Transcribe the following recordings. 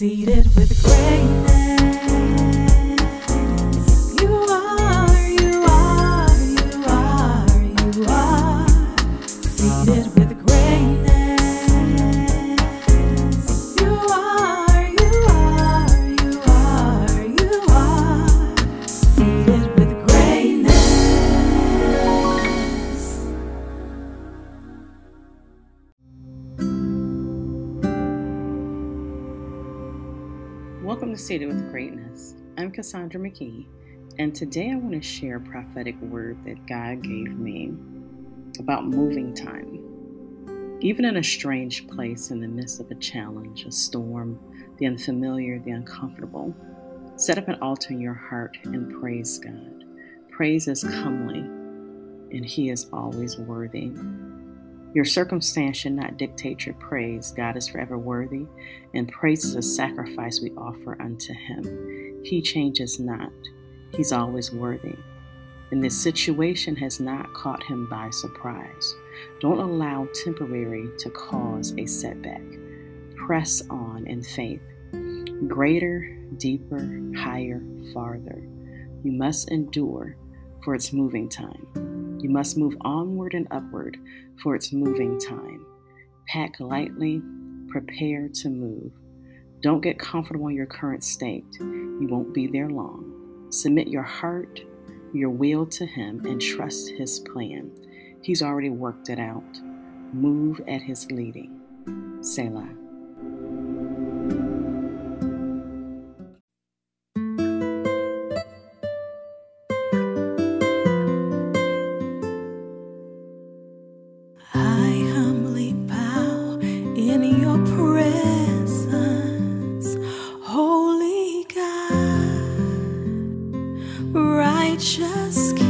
Seated with greatness. You are, Welcome to Seated with Greatness. I'm Cassandra McGee, and today I want to share a prophetic word that God gave me about moving time. Even in a strange place, in the midst of a challenge, a storm, the unfamiliar, the uncomfortable, set up an altar in your heart and praise God. Praise is comely, and He is always worthy. Your circumstance should not dictate your praise. God is forever worthy, and praise is a sacrifice we offer unto Him. He changes not, He's always worthy. And this situation has not caught Him by surprise. Don't allow temporary to cause a setback. Press on in faith. Greater, deeper, higher, farther. You must endure for its moving time. You must move onward and upward for its moving time. Pack lightly, prepare to move. Don't get comfortable in your current state. You won't be there long. Submit your heart, your will to Him, and trust His plan. He's already worked it out. Move at His leading. Selah. Righteous King.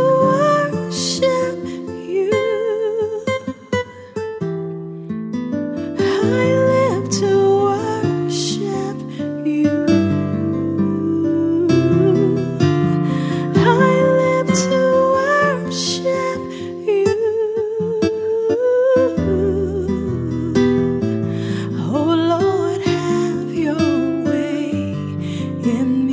in me.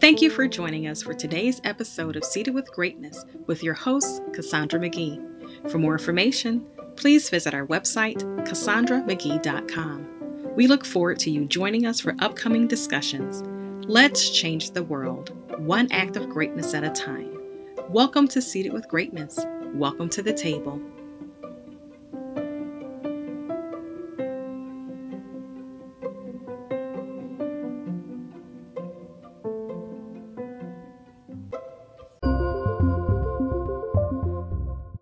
Thank you for joining us for today's episode of Seated with Greatness with your host, Cassandra McGee. For more information, please visit our website, cassandramcgee.com. We look forward to you joining us for upcoming discussions. Let's change the world, one act of greatness at a time. Welcome to Seated with Greatness. Welcome to the table.